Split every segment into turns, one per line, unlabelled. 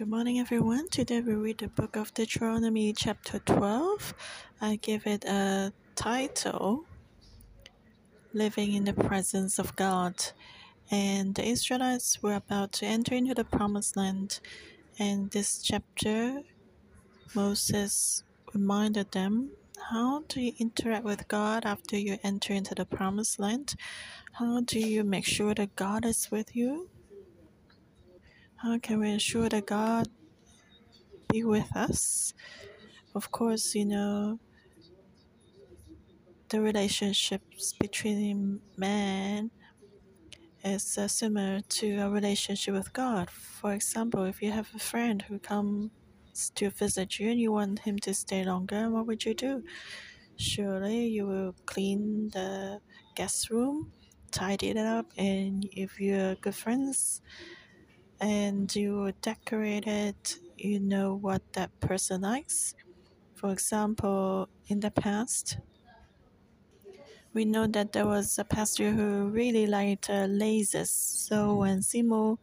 Good morning, everyone. Today we read the book of Deuteronomy, chapter 12. I give it a title Living in the Presence of God. And the Israelites were about to enter into the promised land. And this chapter, Moses reminded them how do you interact with God after you enter into the promised land? How do you make sure that God is with you? How can we ensure that God be with us? Of course, you know, the relationships between man is uh, similar to a relationship with God. For example, if you have a friend who comes to visit you and you want him to stay longer, what would you do? Surely you will clean the guest room, tidy it up, and if you're good friends, and you decorate it, you know what that person likes. For example, in the past, we know that there was a pastor who really liked uh, lasers. So when Simo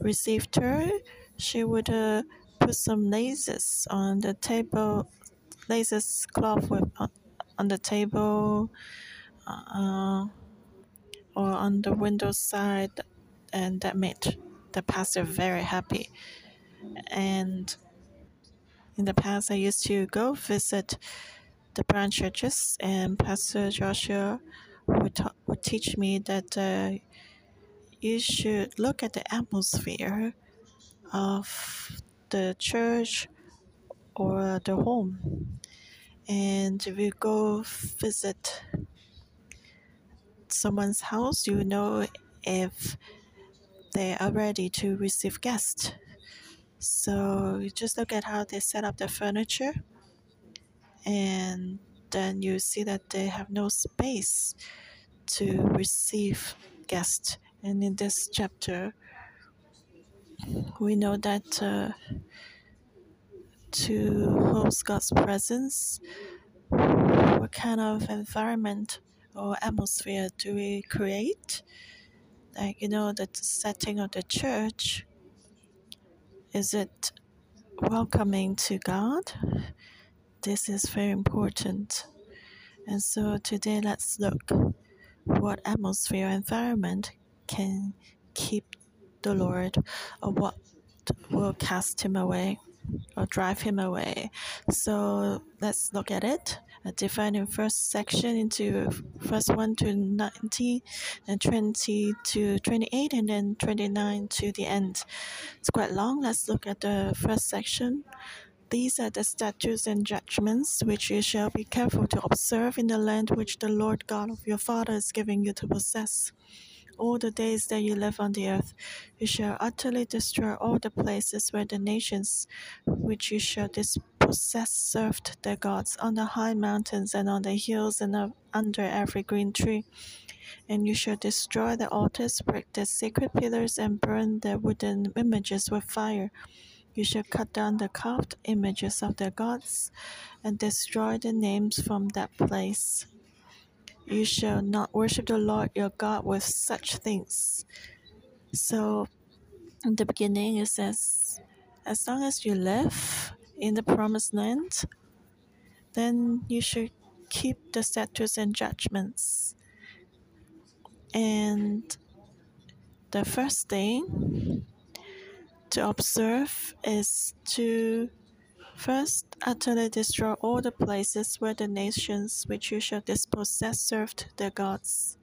received her, she would uh, put some lasers on the table, lasers cloth with, uh, on the table uh, or on the window side, and that made the pastor very happy. And in the past, I used to go visit the branch churches, and Pastor Joshua would, ta- would teach me that uh, you should look at the atmosphere of the church or the home. And if you go visit someone's house, you know if they are ready to receive guests. So you just look at how they set up the furniture, and then you see that they have no space to receive guests. And in this chapter, we know that uh, to host God's presence, what kind of environment or atmosphere do we create? Like, you know, the setting of the church, is it welcoming to God? This is very important. And so today, let's look what atmosphere environment can keep the Lord or what will cast him away or drive him away. So let's look at it. Uh, I divide in first section into first 1 to 19 and 20 to 28 and then 29 to the end. It's quite long. Let's look at the first section. These are the statutes and judgments which you shall be careful to observe in the land which the Lord God of your father is giving you to possess all the days that you live on the earth. You shall utterly destroy all the places where the nations which you shall dispossess served their gods on the high mountains and on the hills and under every green tree. And you shall destroy the altars, break their sacred pillars, and burn their wooden images with fire. You shall cut down the carved images of their gods and destroy the names from that place. You shall not worship the Lord your God with such things. So, in the beginning, it says, as long as you live in the promised land, then you should keep the statutes and judgments. And the first thing to observe is to First, utterly destroy all the places where the nations which you shall dispossess served their gods.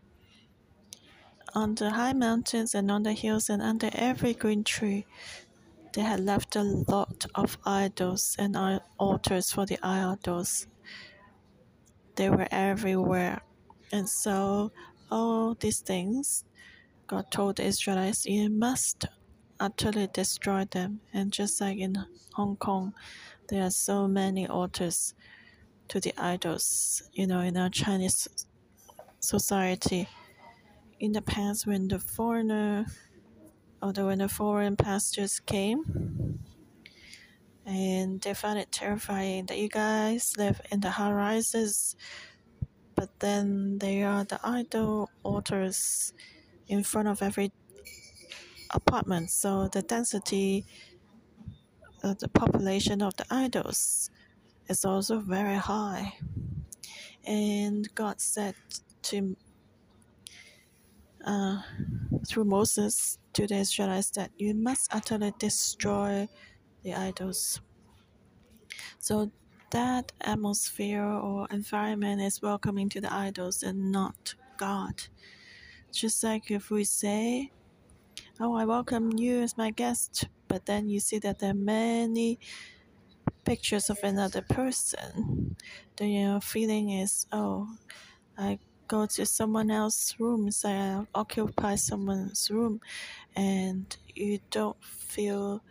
On the high mountains and on the hills and under every green tree, they had left a lot of idols and altars for the idols. They were everywhere. And so, all these things, God told the Israelites, you must utterly destroy them. And just like in Hong Kong, there are so many altars to the idols, you know, in our Chinese society. In the past, when the foreigner, or when the foreign pastors came, and they found it terrifying that you guys live in the high rises, but then there are the idol altars in front of every apartment. So the density uh, the population of the idols is also very high. And God said to uh, through Moses to the Israelites that you must utterly destroy the idols. So that atmosphere or environment is welcoming to the idols and not God. Just like if we say, Oh, I welcome you as my guest, but then you see that there are many pictures of another person, then your feeling is, Oh, I go to someone else's room, say I occupy someone's room, and you don't feel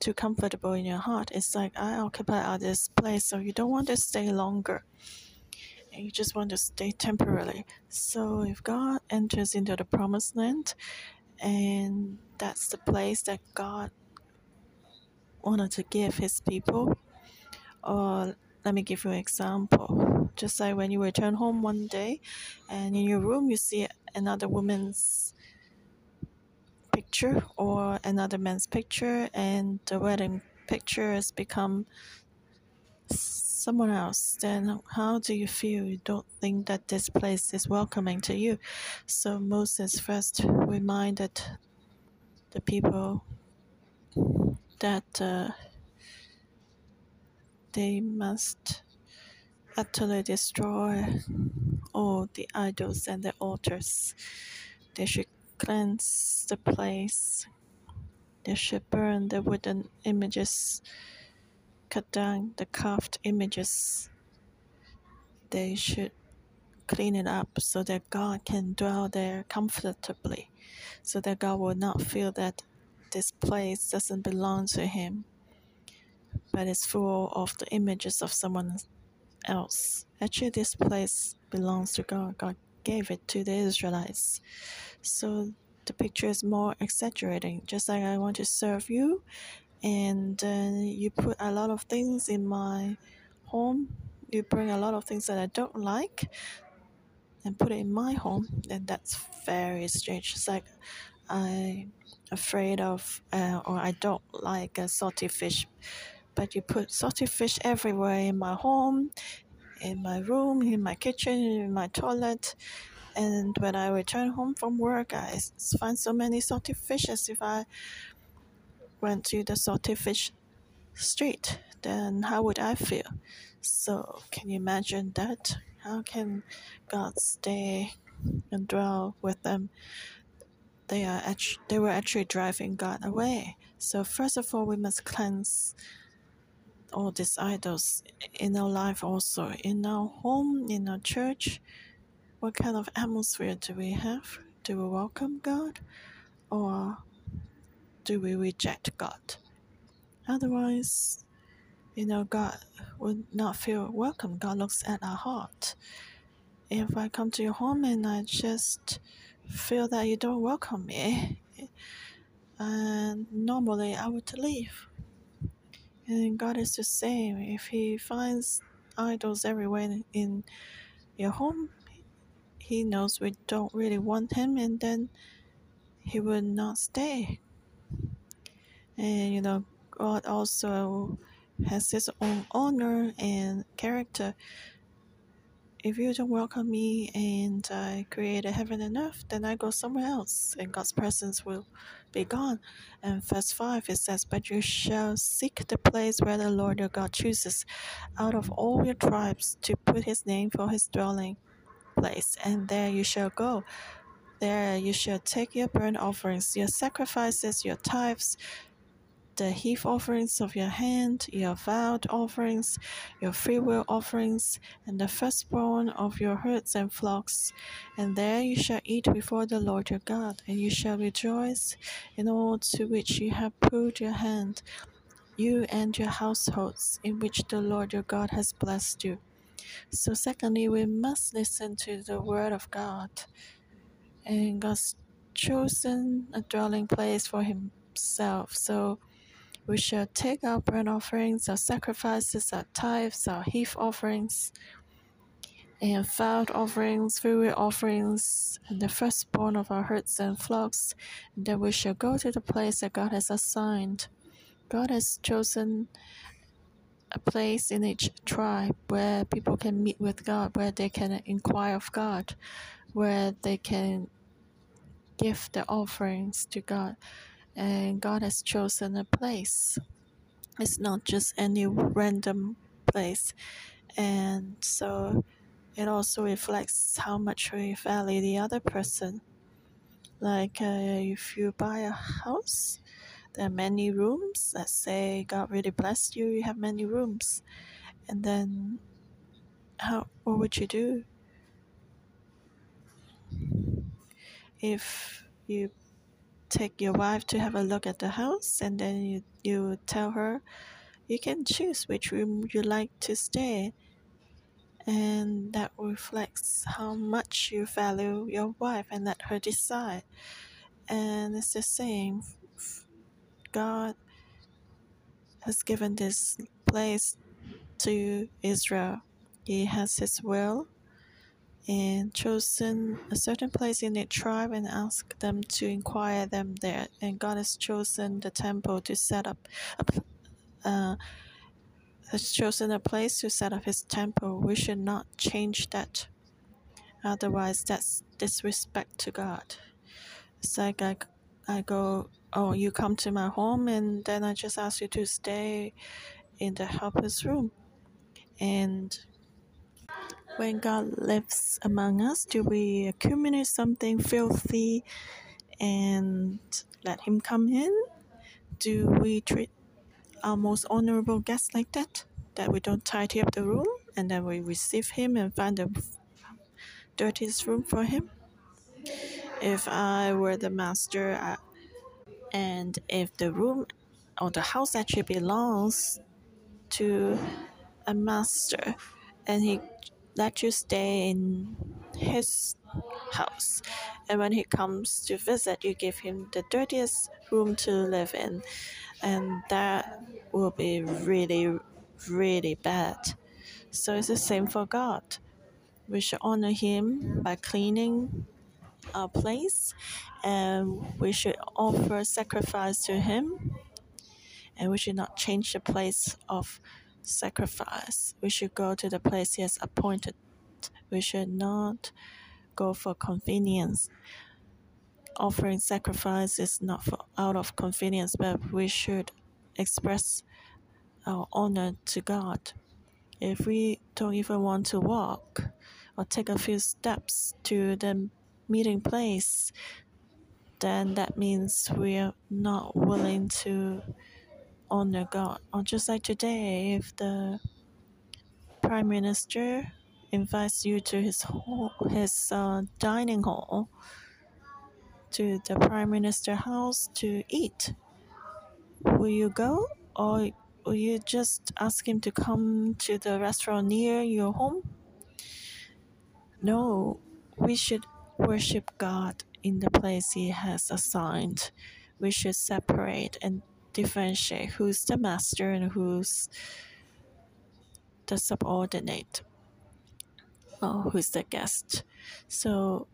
too comfortable in your heart. It's like I occupy this place, so you don't want to stay longer. You just want to stay temporarily. So if God enters into the promised land, and that's the place that God wanted to give his people, or let me give you an example. Just like when you return home one day and in your room you see another woman's picture or another man's picture, and the wedding picture has become someone else, then how do you feel? You don't think that this place is welcoming to you. So Moses first reminded the people that uh, they must utterly destroy all the idols and the altars. They should cleanse the place. They should burn the wooden images, cut down the carved images. They should clean it up so that God can dwell there comfortably, so that God will not feel that this place doesn't belong to Him, but is full of the images of someone else. Actually, this place belongs to God. God gave it to the Israelites. So the picture is more exaggerating. Just like I want to serve you, and you put a lot of things in my home, you bring a lot of things that I don't like, and put it in my home, then that's very strange. It's like I'm afraid of, uh, or I don't like a salty fish, but you put salty fish everywhere in my home, in my room, in my kitchen, in my toilet. And when I return home from work, I find so many salty fish as if I went to the salty fish street. Then how would I feel? So, can you imagine that? How can God stay and dwell with them? They are actually, they were actually driving God away. So first of all, we must cleanse all these idols in our life also in our home in our church what kind of atmosphere do we have do we welcome god or do we reject god otherwise you know god would not feel welcome god looks at our heart if i come to your home and i just feel that you don't welcome me and normally i would leave and God is the same. If He finds idols everywhere in your home, He knows we don't really want Him, and then He will not stay. And you know, God also has His own honor and character. If you don't welcome me and I create a heaven and earth, then I go somewhere else, and God's presence will be gone. And verse 5 it says, But you shall seek the place where the Lord your God chooses out of all your tribes to put his name for his dwelling place, and there you shall go. There you shall take your burnt offerings, your sacrifices, your tithes, the heave offerings of your hand, your vowed offerings, your freewill offerings, and the firstborn of your herds and flocks. And there you shall eat before the Lord your God, and you shall rejoice in all to which you have put your hand, you and your households, in which the Lord your God has blessed you. So, secondly, we must listen to the word of God. And God's chosen a dwelling place for Himself. So, we shall take our burnt offerings, our sacrifices, our tithes, our heave offerings, and vowed offerings, freewill offerings, and the firstborn of our herds and flocks. And then we shall go to the place that God has assigned God has chosen a place in each tribe where people can meet with God, where they can inquire of God, where they can give their offerings to God. And God has chosen a place. It's not just any random place. And so it also reflects how much we value the other person. Like uh, if you buy a house, there are many rooms. Let's say God really blessed you, you have many rooms. And then how what would you do if you take your wife to have a look at the house and then you, you tell her you can choose which room you like to stay and that reflects how much you value your wife and let her decide. And it's the same god has given this place to israel. He has his will and chosen a certain place in their tribe and asked them to inquire them there. And God has chosen the temple to set up, uh, has chosen a place to set up His temple. We should not change that. Otherwise, that's disrespect to God. It's like I, I go, oh, you come to my home, and then I just ask you to stay in the helper's room. And when God lives among us, do we accumulate something filthy and let Him come in? Do we treat our most honorable guest like that? That we don't tidy up the room and then we receive Him and find the dirtiest room for Him? If I were the master and if the room or the house actually belongs to a master and he let you stay in his house. And when he comes to visit, you give him the dirtiest room to live in. And that will be really, really bad. So it's the same for God. We should honor him by cleaning our place and we should offer sacrifice to him and we should not change the place of sacrifice. We should go to the place He has appointed. We should not go for convenience. Offering sacrifice is not for out of convenience, but we should express our honor to God. If we don't even want to walk or take a few steps to the meeting place, then that means we are not willing to honor God. Or just like today, if the prime minister invites you to his hall, his uh, dining hall, to the prime minister house to eat, will you go or will you just ask him to come to the restaurant near your home? No, we should worship God in the place He has assigned. We should separate and differentiate who's the master and who's the subordinate or who's the guest. So,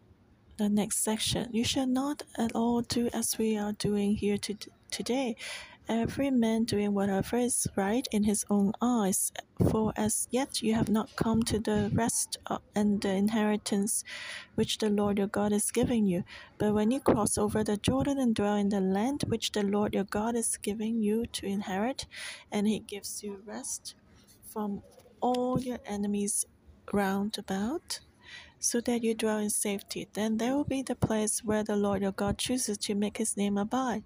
the next section, you shall not at all do as we are doing here to, today. Every man doing whatever is right in his own eyes, for as yet you have not come to the rest uh, and the inheritance which the Lord your God is giving you. But when you cross over the Jordan and dwell in the land which the Lord your God is giving you to inherit, and he gives you rest from all your enemies round about, so that you dwell in safety, then there will be the place where the Lord your God chooses to make his name abide.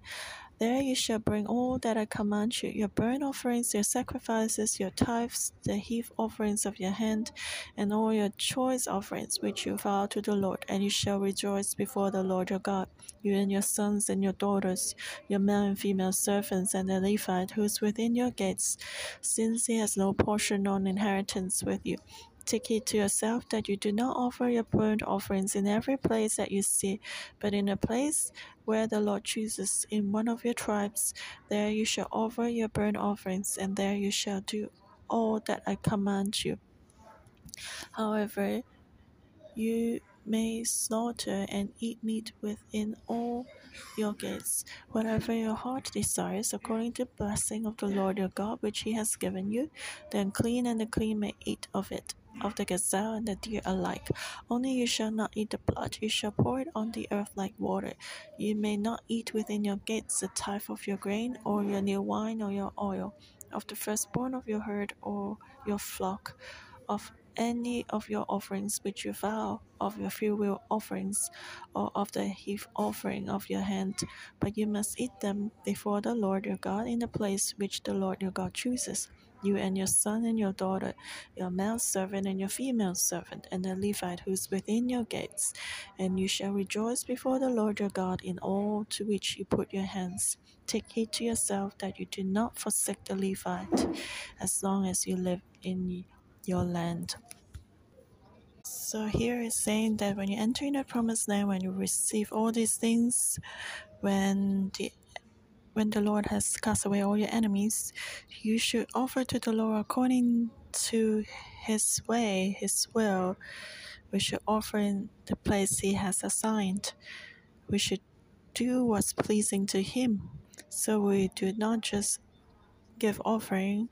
There you shall bring all that I command you your burnt offerings, your sacrifices, your tithes, the heave offerings of your hand, and all your choice offerings which you vow to the Lord, and you shall rejoice before the Lord your God, you and your sons and your daughters, your male and female servants, and the Levite who is within your gates, since he has no portion nor inheritance with you. Take heed to yourself that you do not offer your burnt offerings in every place that you see, but in a place where the Lord chooses in one of your tribes. There you shall offer your burnt offerings, and there you shall do all that I command you. However, you may slaughter and eat meat within all your gates, whatever your heart desires, according to the blessing of the Lord your God, which he has given you. The unclean and the clean may eat of it, of the gazelle and the deer alike. Only you shall not eat the blood, you shall pour it on the earth like water. You may not eat within your gates the tithe of your grain, or your new wine, or your oil, of the firstborn of your herd or your flock, of any of your offerings which you vow, of your freewill offerings, or of the heave offering of your hand, but you must eat them before the Lord your God in the place which the Lord your God chooses. You and your son and your daughter, your male servant and your female servant, and the Levite who is within your gates. And you shall rejoice before the Lord your God in all to which you put your hands. Take heed to yourself that you do not forsake the Levite as long as you live in your land. So here is saying that when you enter in the promised land, when you receive all these things, when the when the Lord has cast away all your enemies, you should offer to the Lord according to His way, His will. We should offer in the place He has assigned. We should do what's pleasing to Him. So we do not just give offering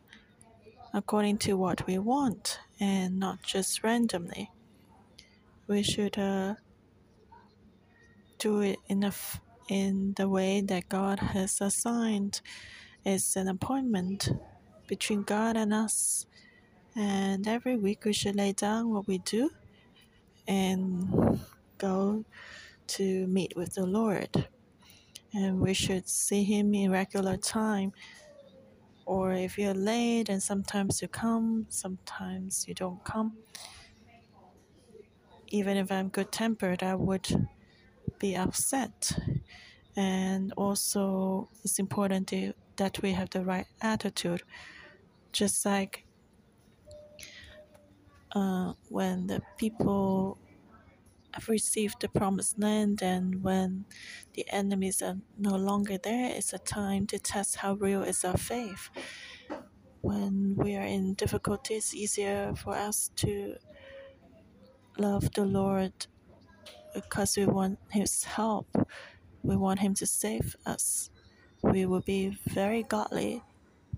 according to what we want and not just randomly. We should uh, do it in, in the way that God has assigned. It's an appointment between God and us. And every week we should lay down what we do and go to meet with the Lord. And we should see Him in regular time. Or if you're late and sometimes you come, sometimes you don't come. Even if I'm good tempered, I would be upset. And also, it's important to, that we have the right attitude. Just like uh, when the people have received the promised land and when the enemies are no longer there, it's a time to test how real is our faith. When we are in difficulties, it's easier for us to love the Lord because we want His help. We want Him to save us. We will be very godly,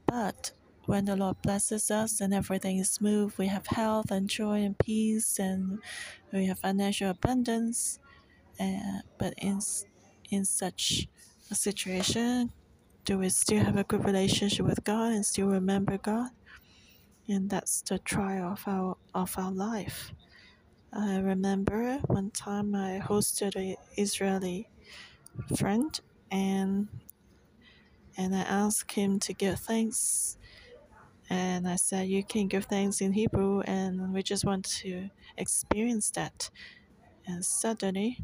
but when the Lord blesses us and everything is smooth, we have health and joy and peace, and we have financial abundance. Uh, but in in such a situation, do we still have a good relationship with God and still remember God? And that's the trial of our of our life. I remember one time I hosted an Israeli friend and and I asked him to give thanks. And I said you can give thanks in Hebrew and we just want to experience that. And suddenly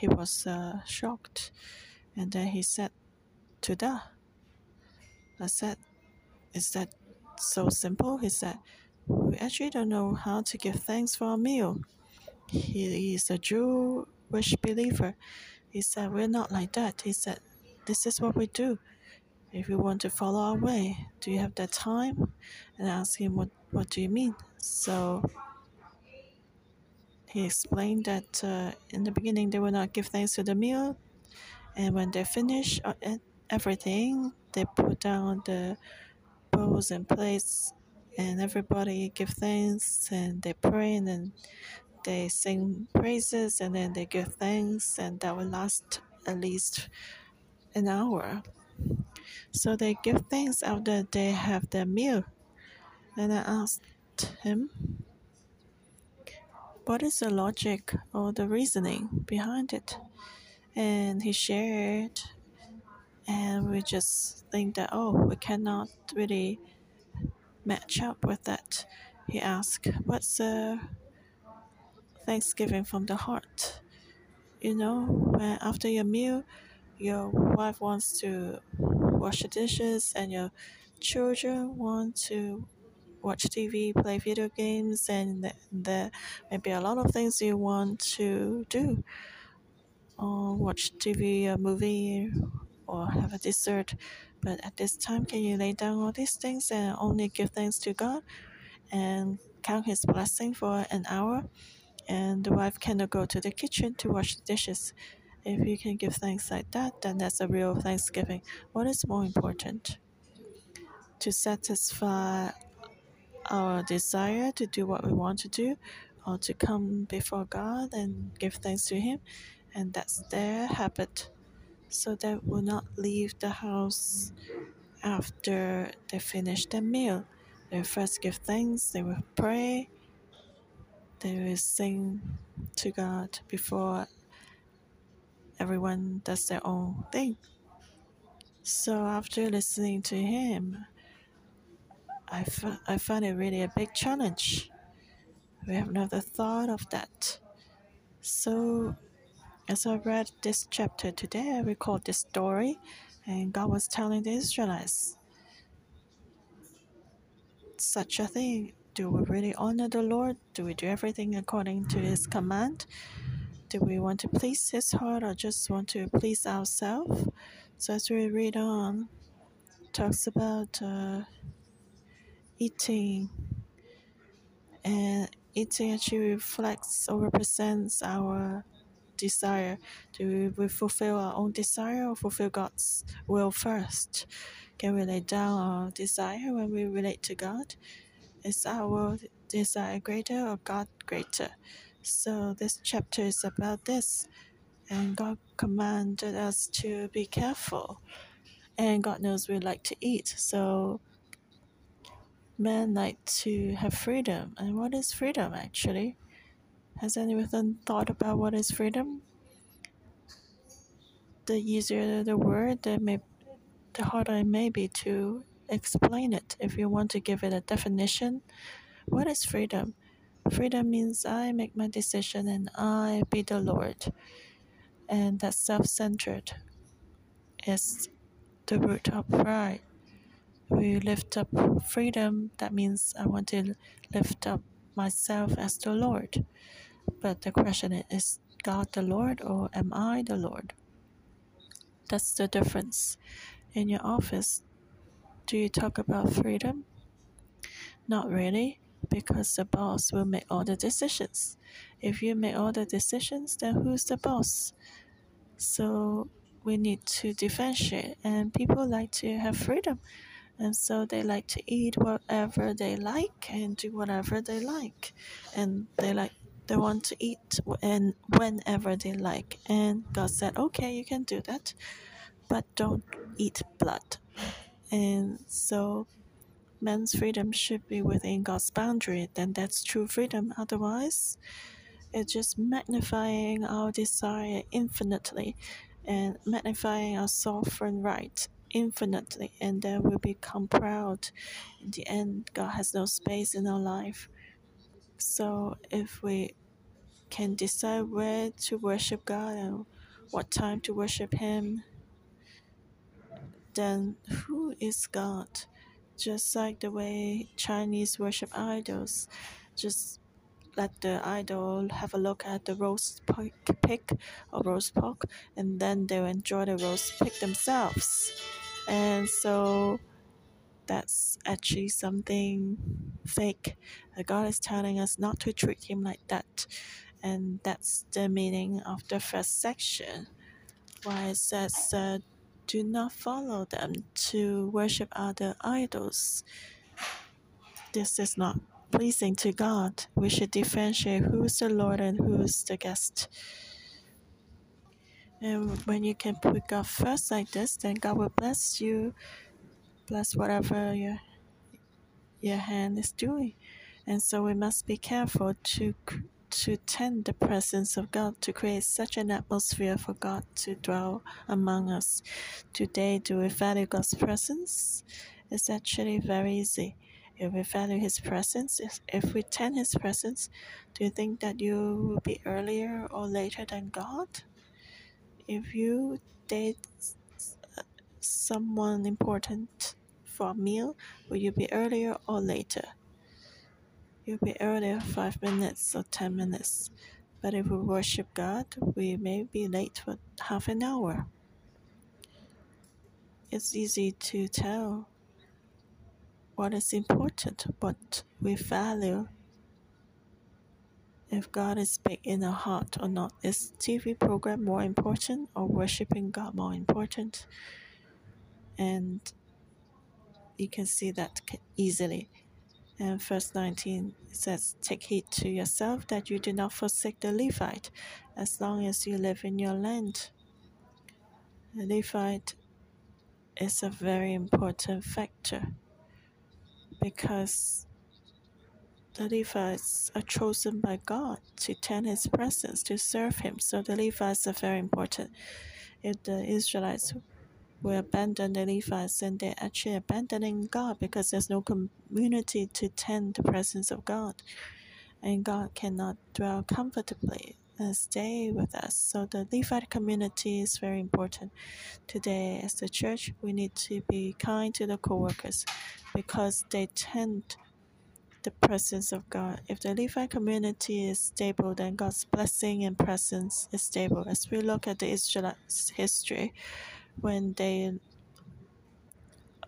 he was uh, shocked and then he said Toda. I said is that so simple? He said we actually don't know how to give thanks for a meal he is a Jewish believer. He said, We're not like that. He said, This is what we do. If you want to follow our way, do you have that time? And I asked him, What, what do you mean? So he explained that uh, in the beginning they will not give thanks to the meal, and when they finish uh, everything, they put down the bowls and plates, and everybody give thanks and they pray and they sing praises and then they give thanks, and that will last at least an hour. So they give thanks after they have their meal. And I asked him, What is the logic or the reasoning behind it? And he shared, and we just think that, oh, we cannot really match up with that. He asked, What's the thanksgiving from the heart. You know, when after your meal, your wife wants to wash the dishes and your children want to watch TV, play video games, and there may be a lot of things you want to do. Uh, or watch TV, a movie, or have a dessert. But at this time, can you lay down all these things and only give thanks to God and count His blessing for an hour? And the wife cannot go to the kitchen to wash the dishes. If you can give thanks like that, then that's a real thanksgiving. What is more important? To satisfy our desire to do what we want to do, or to come before God and give thanks to Him, and that's their habit. So they will not leave the house after they finish their meal. They first give thanks, they will pray, they will sing to God before everyone does their own thing. So after listening to him, I, f- I found it really a big challenge. We have never thought of that. So as I read this chapter today, I recalled this story, and God was telling the Israelites such a thing. Do we really honor the Lord? Do we do everything according to His command? Do we want to please His heart or just want to please ourselves? So as we read on, talks about uh, eating, and eating actually reflects or represents our desire. Do we fulfill our own desire or fulfill God's will first? Can we lay down our desire when we relate to God? Is our desire greater or God greater? So this chapter is about this. And God commanded us to be careful. And God knows we like to eat. So men like to have freedom. And what is freedom actually? Has anyone thought about what is freedom? The easier the word, the, may, the harder it may be to explain it. If you want to give it a definition, what is freedom? Freedom means I make my decision and I be the Lord. And that self centered is the root of pride. We lift up freedom, that means I want to lift up myself as the Lord. But the question is is God the Lord or am I the Lord? That's the difference. In your office, do you talk about freedom? Not really, because the boss will make all the decisions. If you make all the decisions, then who's the boss? So we need to differentiate, and people like to have freedom, and so they like to eat whatever they like and do whatever they like, and they like they want to eat and whenever they like. And God said, okay, you can do that, but don't eat blood. And so man's freedom should be within God's boundary, then that's true freedom. Otherwise, it's just magnifying our desire infinitely and magnifying our sovereign right infinitely, and then we become proud. In the end, God has no space in our life. So, if we can decide where to worship God and what time to worship Him, then who is God? Just like the way Chinese worship idols, just let the idol have a look at the roast pig or roast pork, and then they'll enjoy the roast pig themselves. And so that's actually something fake. God is telling us not to treat Him like that. And that's the meaning of the first section. Why it says, uh, do not follow them to worship other idols. This is not pleasing to God. We should differentiate who's the Lord and who's the guest. And when you can put God first like this, then God will bless you, bless whatever your your hand is doing. And so we must be careful to to tend the presence of God, to create such an atmosphere for God to dwell among us. Today, do we value God's presence? It's actually very easy. If we value His presence, if we tend His presence, do you think that you will be earlier or later than God? If you date someone important for a meal, will you be earlier or later? You'll be earlier five minutes or ten minutes. But if we worship God, we may be late for half an hour. It's easy to tell what is important, what we value. if God is big in our heart or not. Is TV program more important or worshiping God more important? And you can see that easily. And verse 19 says, Take heed to yourself that you do not forsake the Levite as long as you live in your land. The Levite is a very important factor because the Levites are chosen by God to tend His presence, to serve Him. So the Levites are very important. If the Israelites will abandon the Levites, and they're actually abandoning God because there's no community to tend the presence of God. And God cannot dwell comfortably and stay with us. So the Levite community is very important. Today, as the church, we need to be kind to the co-workers because they tend the presence of God. If the Levite community is stable, then God's blessing and presence is stable. As we look at the Israelites' history, when they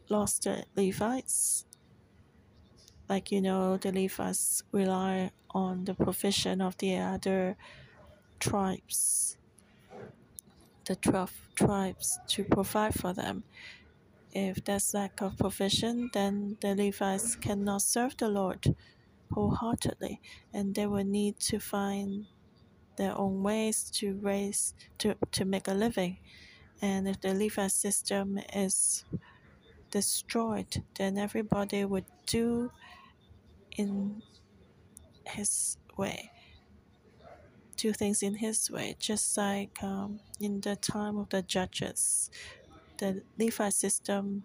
lost the Levites, like you know, the Levites rely on the provision of the other tribes, the 12 tribes, to provide for them. If there's lack of provision, then the Levites cannot serve the Lord wholeheartedly, and they will need to find their own ways to raise to, to make a living. And if the Levi system is destroyed, then everybody would do in his way, do things in his way, just like um, in the time of the judges the Levi system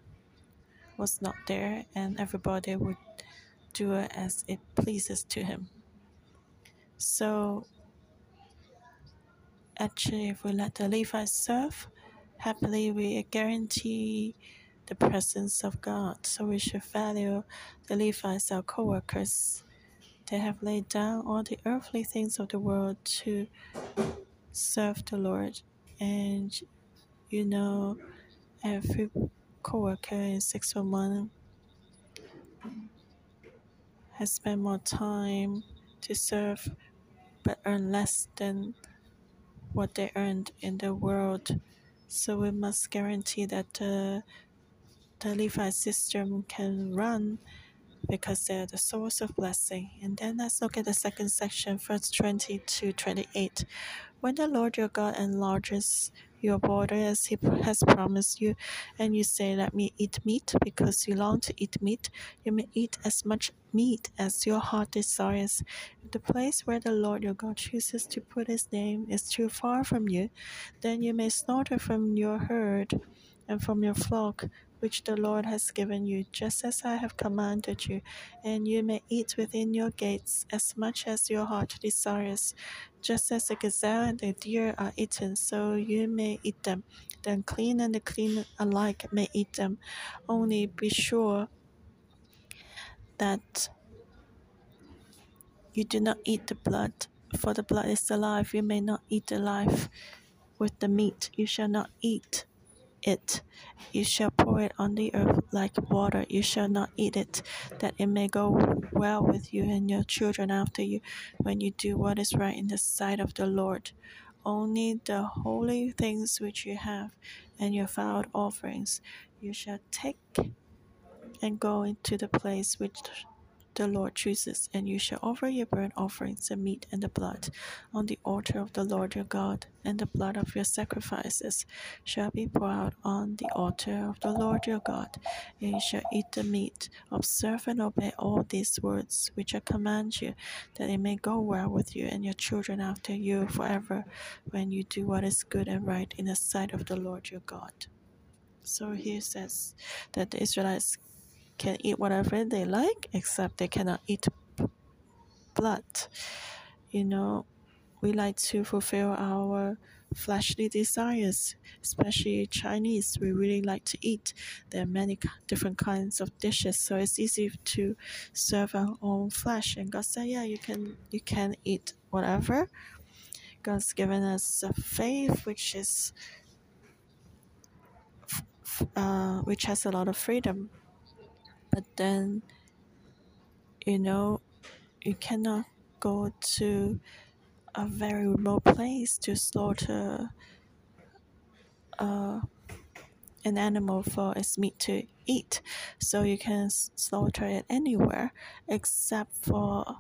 was not there, and everybody would do it as it pleases to him. So, actually, if we let the Levites serve, happily we guarantee the presence of God. So, we should value the Levites, our co workers. They have laid down all the earthly things of the world to serve the Lord. And you know, Every coworker in 611 has spent more time to serve but earn less than what they earned in the world. So we must guarantee that the, Levite system can run because they're the source of blessing. And then let's look at the second section, verse 20 to 28. When the Lord your God enlarges your border as he has promised you, and you say, Let me eat meat, because you long to eat meat, you may eat as much meat as your heart desires. If the place where the Lord your God chooses to put his name is too far from you, then you may slaughter from your herd and from your flock which the Lord has given you, just as I have commanded you, and you may eat within your gates as much as your heart desires. Just as the gazelle and the deer are eaten, so you may eat them. The unclean and the clean alike may eat them. Only be sure that you do not eat the blood, for the blood is the life. You may not eat the life with the meat. You shall not eat it. You shall pour it on the earth like water. You shall not eat it, that it may go well with you and your children after you when you do what is right in the sight of the Lord. Only the holy things which you have and your vowed offerings you shall take and go into the place which the Lord chooses, and you shall offer your burnt offerings, the meat and the blood, on the altar of the Lord your God, and the blood of your sacrifices shall be poured out on the altar of the Lord your God, and you shall eat the meat. Observe and obey all these words which I command you, that it may go well with you and your children after you forever, when you do what is good and right in the sight of the Lord your God. So here says that the Israelites can eat whatever they like, except they cannot eat blood. You know, we like to fulfill our fleshly desires, especially Chinese. We really like to eat. There are many different kinds of dishes, so it's easy to serve our own flesh. And God said, "Yeah, you can, you can eat whatever." God's given us a faith which is, uh, which has a lot of freedom but then you know you cannot go to a very remote place to slaughter uh, an animal for its meat to eat. So you can slaughter it anywhere except for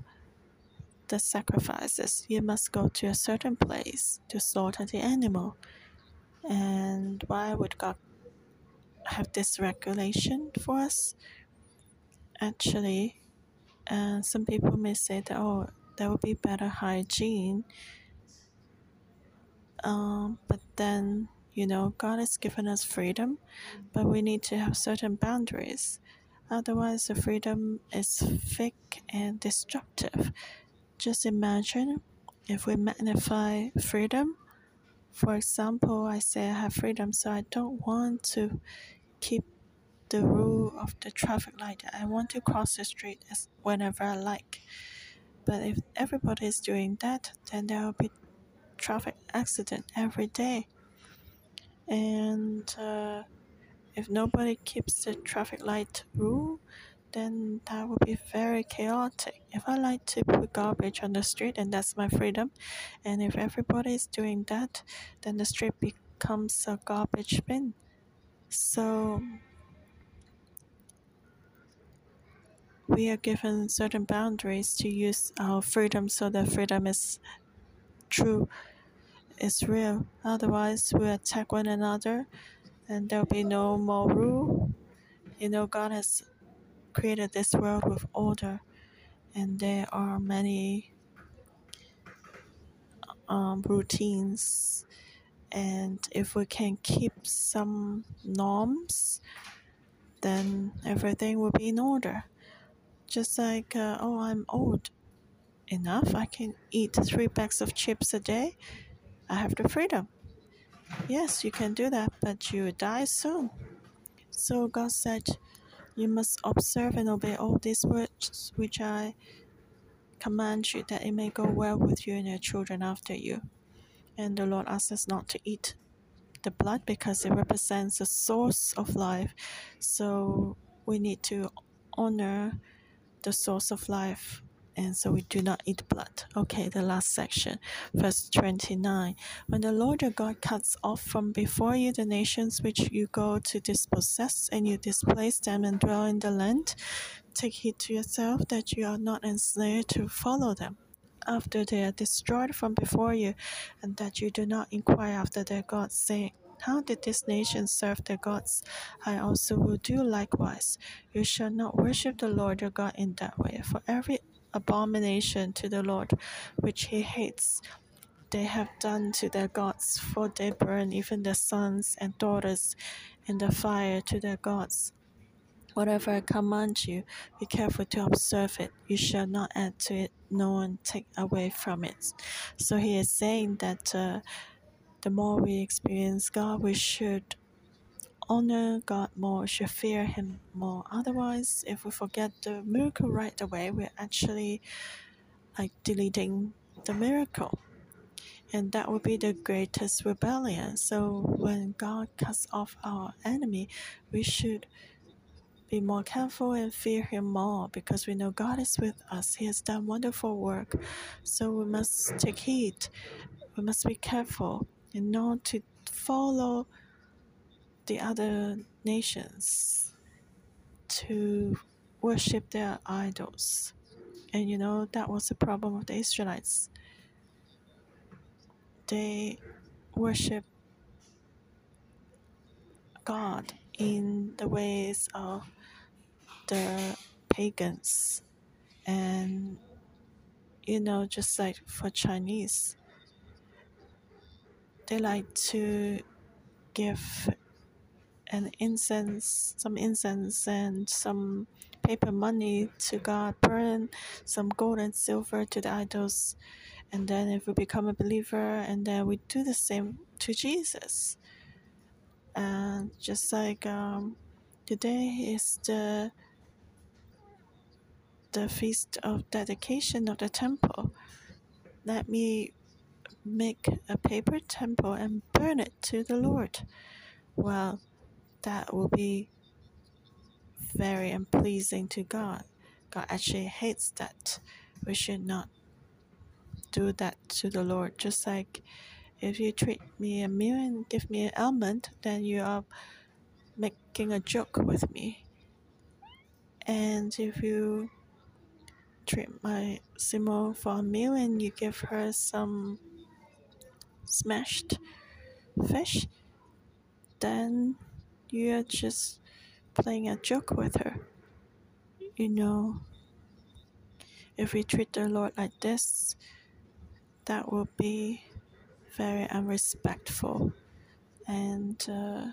the sacrifices. You must go to a certain place to slaughter the animal. And why would God have this regulation for us? Actually, uh, some people may say that, oh, there will be better hygiene. Um, but then, you know, God has given us freedom, but we need to have certain boundaries. Otherwise, the freedom is fake and destructive. Just imagine if we magnify freedom. For example, I say I have freedom, so I don't want to keep the rule of the traffic light. I want to cross the street as whenever I like. But if everybody is doing that, then there will be traffic accident every day. And uh, if nobody keeps the traffic light rule, then that would be very chaotic. If I like to put garbage on the street, and that's my freedom, and if everybody is doing that, then the street becomes a garbage bin. So we are given certain boundaries to use our freedom so that freedom is true, is real. Otherwise, we attack one another and there'll be no more rule. You know, God has created this world with order, and there are many um, routines. And if we can keep some norms, then everything will be in order. Just like, uh, oh, I'm old enough, I can eat three bags of chips a day. I have the freedom. Yes, you can do that, but you die soon. So God said, You must observe and obey all these words which I command you, that it may go well with you and your children after you. And the Lord asks us not to eat the blood because it represents the source of life. So we need to honor the source of life and so we do not eat blood. Okay, the last section, verse 29. When the Lord your God cuts off from before you the nations which you go to dispossess, and you displace them and dwell in the land, take heed to yourself that you are not enslaved to follow them after they are destroyed from before you, and that you do not inquire after their gods, saying, how did this nation serve their gods? I also will do likewise. You shall not worship the Lord your God in that way, for every abomination to the Lord, which he hates, they have done to their gods, for they burn even their sons and daughters in the fire to their gods. Whatever I command you, be careful to observe it. You shall not add to it, nor take away from it. So he is saying that uh, the more we experience God, we should honor God more, should fear Him more. Otherwise, if we forget the miracle right away, we're actually like deleting the miracle. And that would be the greatest rebellion. So when God cuts off our enemy, we should be more careful and fear Him more because we know God is with us. He has done wonderful work. So we must take heed. We must be careful and not to follow the other nations to worship their idols. And you know, that was the problem of the Israelites. They worship God in the ways of the pagans. And you know, just like for Chinese, they like to give an incense, some incense and some paper money to God, burn some gold and silver to the idols, and then if we become a believer, and then we do the same to Jesus. And just like um, today is the the feast of dedication of the temple, let me make a paper temple and burn it to the Lord. Well, that will be very unpleasing to God. God actually hates that. We should not do that to the Lord. Just like if you treat me a meal and give me an almond, then you are making a joke with me. And if you treat my Simo for a meal and you give her some smashed fish, then you're just playing a joke with her. You know, if we treat the Lord like this, that will be very unrespectful. And uh,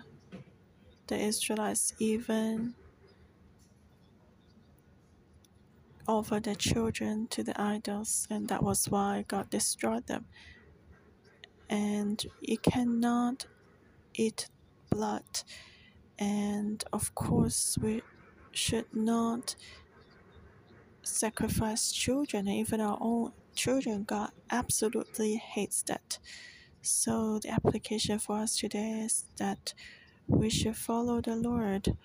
the Israelites even offered their children to the idols, and that was why God destroyed them. And you cannot eat blood, and of course, we should not sacrifice children, even our own children. God absolutely hates that. So, the application for us today is that we should follow the Lord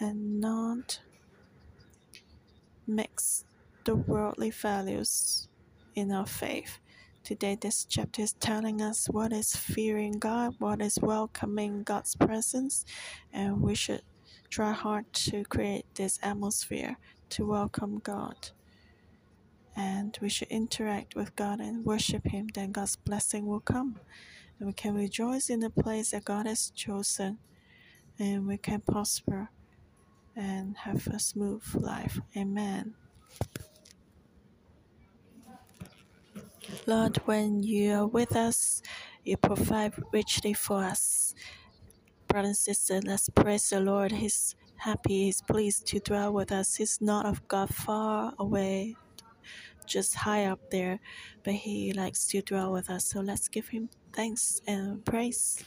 and not mix the worldly values in our faith. Today, this chapter is telling us what is fearing God, what is welcoming God's presence, and we should try hard to create this atmosphere to welcome God. And we should interact with God and worship Him, then God's blessing will come. And we can rejoice in the place that God has chosen, and we can prosper and have a smooth life. Amen. Lord, when you are with us, you provide richly for us. Brothers and sisters, let's praise the Lord. He's happy, He's pleased to dwell with us. He's not of God far away, just high up there, but He likes to dwell with us. So let's give Him thanks and praise.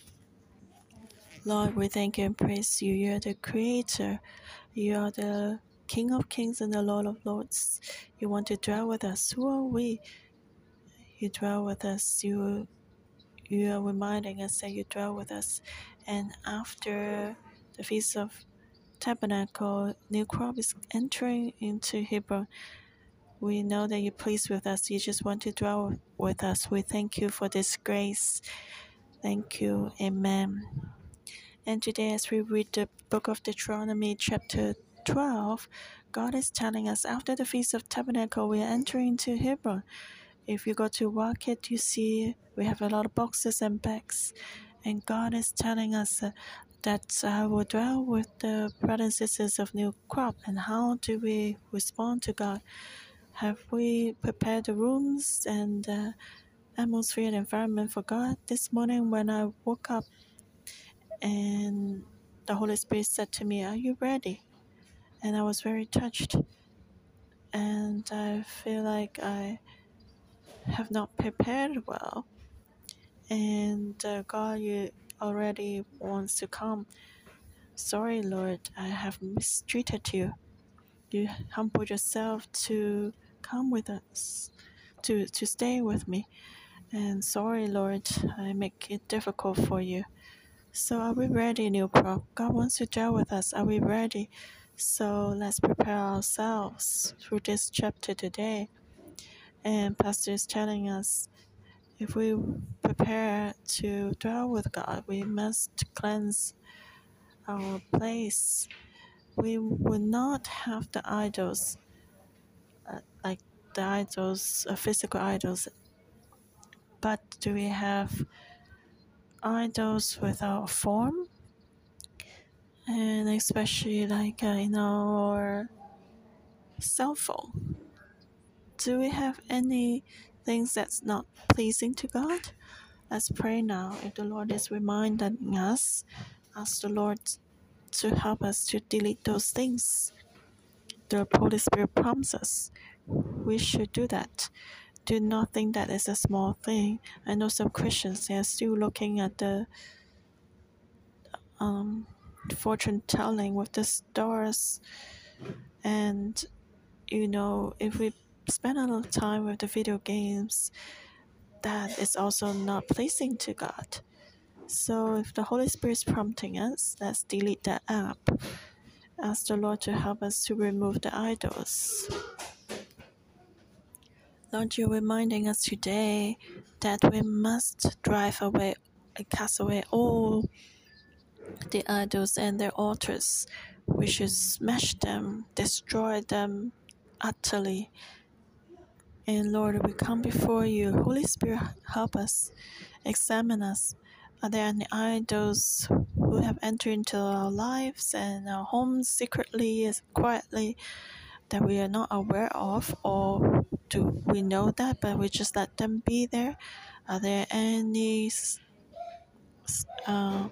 Lord, we thank you and praise you. You're the Creator, you are the King of Kings and the Lord of Lords. You want to dwell with us. Who are we? You dwell with us. You you are reminding us that you dwell with us. And after the Feast of Tabernacle, new crop is entering into Hebron. We know that you're pleased with us. You just want to dwell with us. We thank you for this grace. Thank you. Amen. And today, as we read the book of Deuteronomy, chapter 12, God is telling us after the Feast of Tabernacle, we are entering into Hebron. If you go to market, you see we have a lot of boxes and bags. And God is telling us uh, that I will dwell with the brothers and sisters of New Crop. And how do we respond to God? Have we prepared the rooms and the atmosphere and environment for God? This morning, when I woke up, and the Holy Spirit said to me, Are you ready? And I was very touched. And I feel like I have not prepared well. And uh, God, you already wants to come. Sorry, Lord, I have mistreated you. You humbled yourself to come with us, to, to stay with me. And sorry, Lord, I make it difficult for you. So, are we ready, New Crop? God wants to dwell with us. Are we ready? So, let's prepare ourselves through this chapter today. And Pastor is telling us if we prepare to dwell with God, we must cleanse our place. We will not have the idols, uh, like the idols, uh, physical idols, but do we have idols without form? And especially like uh, in our cell phone. Do we have any things that's not pleasing to God? Let's pray now. If the Lord is reminding us, ask the Lord to help us to delete those things. The Holy Spirit prompts us. We should do that. Do not think that is a small thing. I know some Christians they are still looking at the um, fortune telling with the stars, and you know if we spend a lot of time with the video games, that is also not pleasing to God. So if the Holy Spirit is prompting us, let's delete that app. Ask the Lord to help us to remove the idols. Lord, you're reminding us today that we must drive away and cast away all the idols and their altars. We should smash them, destroy them utterly. And Lord, we come before you. Holy Spirit, help us, examine us. Are there any idols who have entered into our lives and our homes secretly, quietly, that we are not aware of, or do we know that, but we just let them be there? Are there any uh,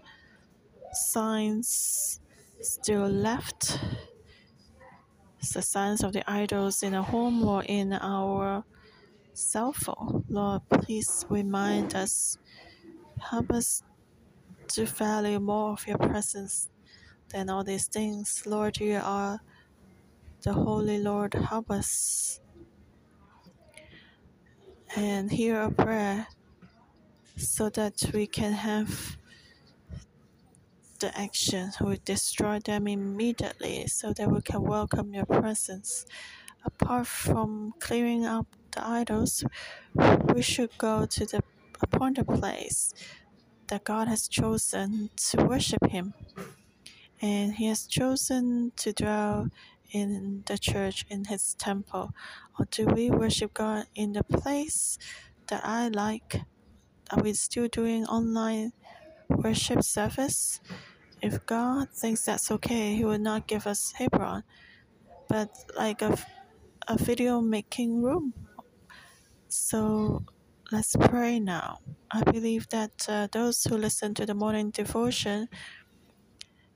signs still left? The signs of the idols in a home or in our cell phone. Lord, please remind us, help us to value more of your presence than all these things. Lord, you are the Holy Lord. Help us and hear our prayer so that we can have the action. We destroy them immediately so that we can welcome your presence. Apart from clearing up the idols, we should go to the appointed place that God has chosen to worship Him. And He has chosen to dwell in the church, in His temple. Or do we worship God in the place that I like? Are we still doing online worship service? If God thinks that's okay, He will not give us Hebron, but like a, a video making room. So let's pray now. I believe that uh, those who listen to the morning devotion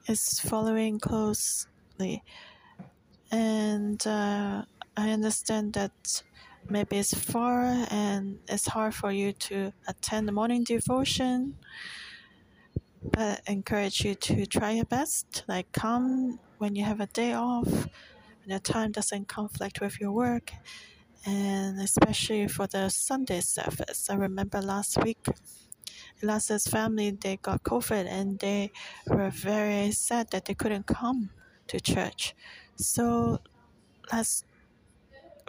is following closely, and uh, I understand that maybe it's far and it's hard for you to attend the morning devotion but I encourage you to try your best. Like come when you have a day off, when your time doesn't conflict with your work, and especially for the Sunday service. I remember last week, Eliza's family they got COVID and they were very sad that they couldn't come to church. So let's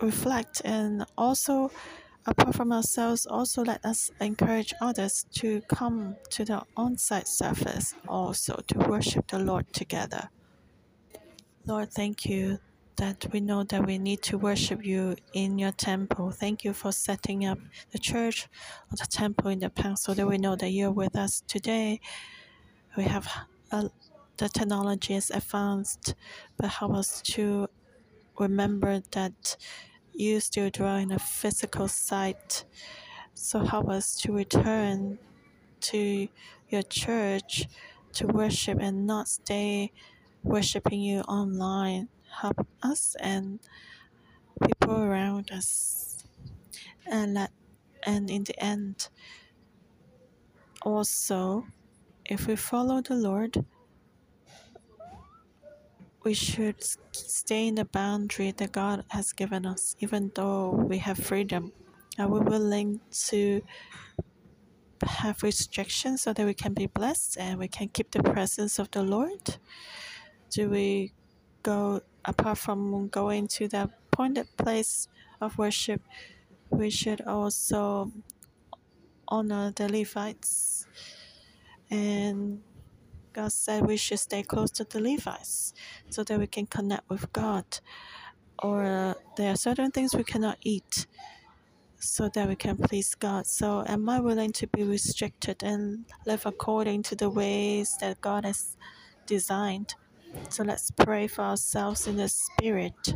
reflect and also Apart from ourselves, also let us encourage others to come to the on site service also to worship the Lord together. Lord, thank you that we know that we need to worship you in your temple. Thank you for setting up the church or the temple in the past so that we know that you're with us today. We have uh, the technology is advanced, but help us to remember that you still dwell in a physical site. So help us to return to your church to worship and not stay worshiping you online. Help us and people around us. And let and in the end also if we follow the Lord we should stay in the boundary that God has given us, even though we have freedom. Are we willing to have restrictions so that we can be blessed and we can keep the presence of the Lord? Do we go apart from going to the appointed place of worship? We should also honor the Levites and God said we should stay close to the Levites so that we can connect with God. Or uh, there are certain things we cannot eat so that we can please God. So, am I willing to be restricted and live according to the ways that God has designed? So, let's pray for ourselves in the Spirit.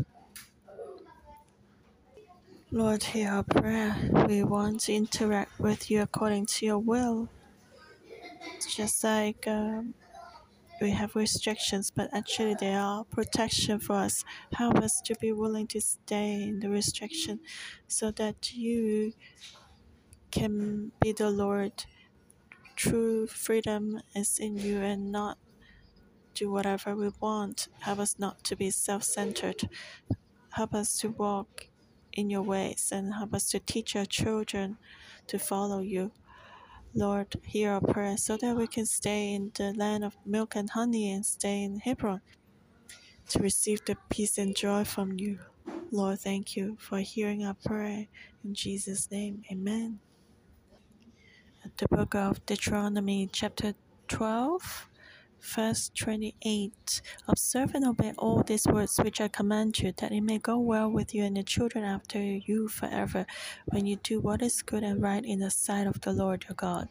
Lord, hear our prayer. We want to interact with you according to your will. Just like um, we have restrictions, but actually they are protection for us. Help us to be willing to stay in the restriction so that you can be the Lord. True freedom is in you and not do whatever we want. Help us not to be self centered. Help us to walk in your ways and help us to teach our children to follow you. Lord, hear our prayer so that we can stay in the land of milk and honey and stay in Hebron to receive the peace and joy from you. Lord, thank you for hearing our prayer. In Jesus' name, amen. The book of Deuteronomy, chapter 12, verse 28. Observe and obey all these words which I command you, that it may go well with you and your children after you forever, when you do what is good and right in the sight of the Lord your God.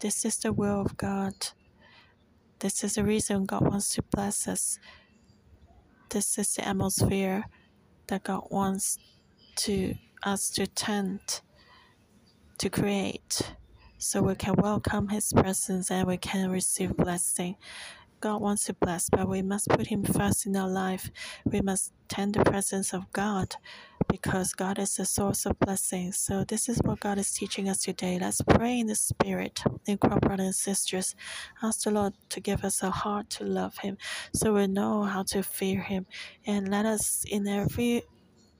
This is the will of God. This is the reason God wants to bless us. This is the atmosphere that God wants to us to tend to create so we can welcome his presence and we can receive blessing. God wants to bless, but we must put him first in our life. We must tend the presence of God because God is the source of blessing. So this is what God is teaching us today. Let's pray in the spirit, in brothers and sisters. Ask the Lord to give us a heart to love him so we know how to fear him. And let us in every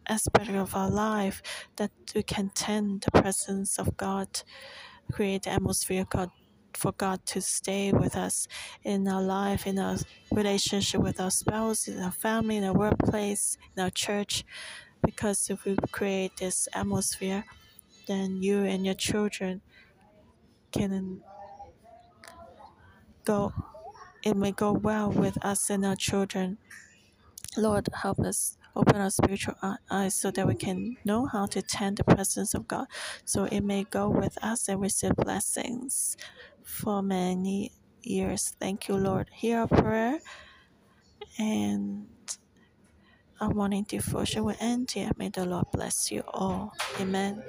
aspect of our life that we can tend the presence of God, create the atmosphere God for God to stay with us in our life, in our relationship with our spouse, in our family, in our workplace, in our church. Because if we create this atmosphere, then you and your children can go it may go well with us and our children Lord, help us open our spiritual eyes so that we can know how to tend the presence of God, so it may go with us and receive blessings for many years. Thank you, Lord. Hear our prayer and our morning devotion will end here. May the Lord bless you all. Amen.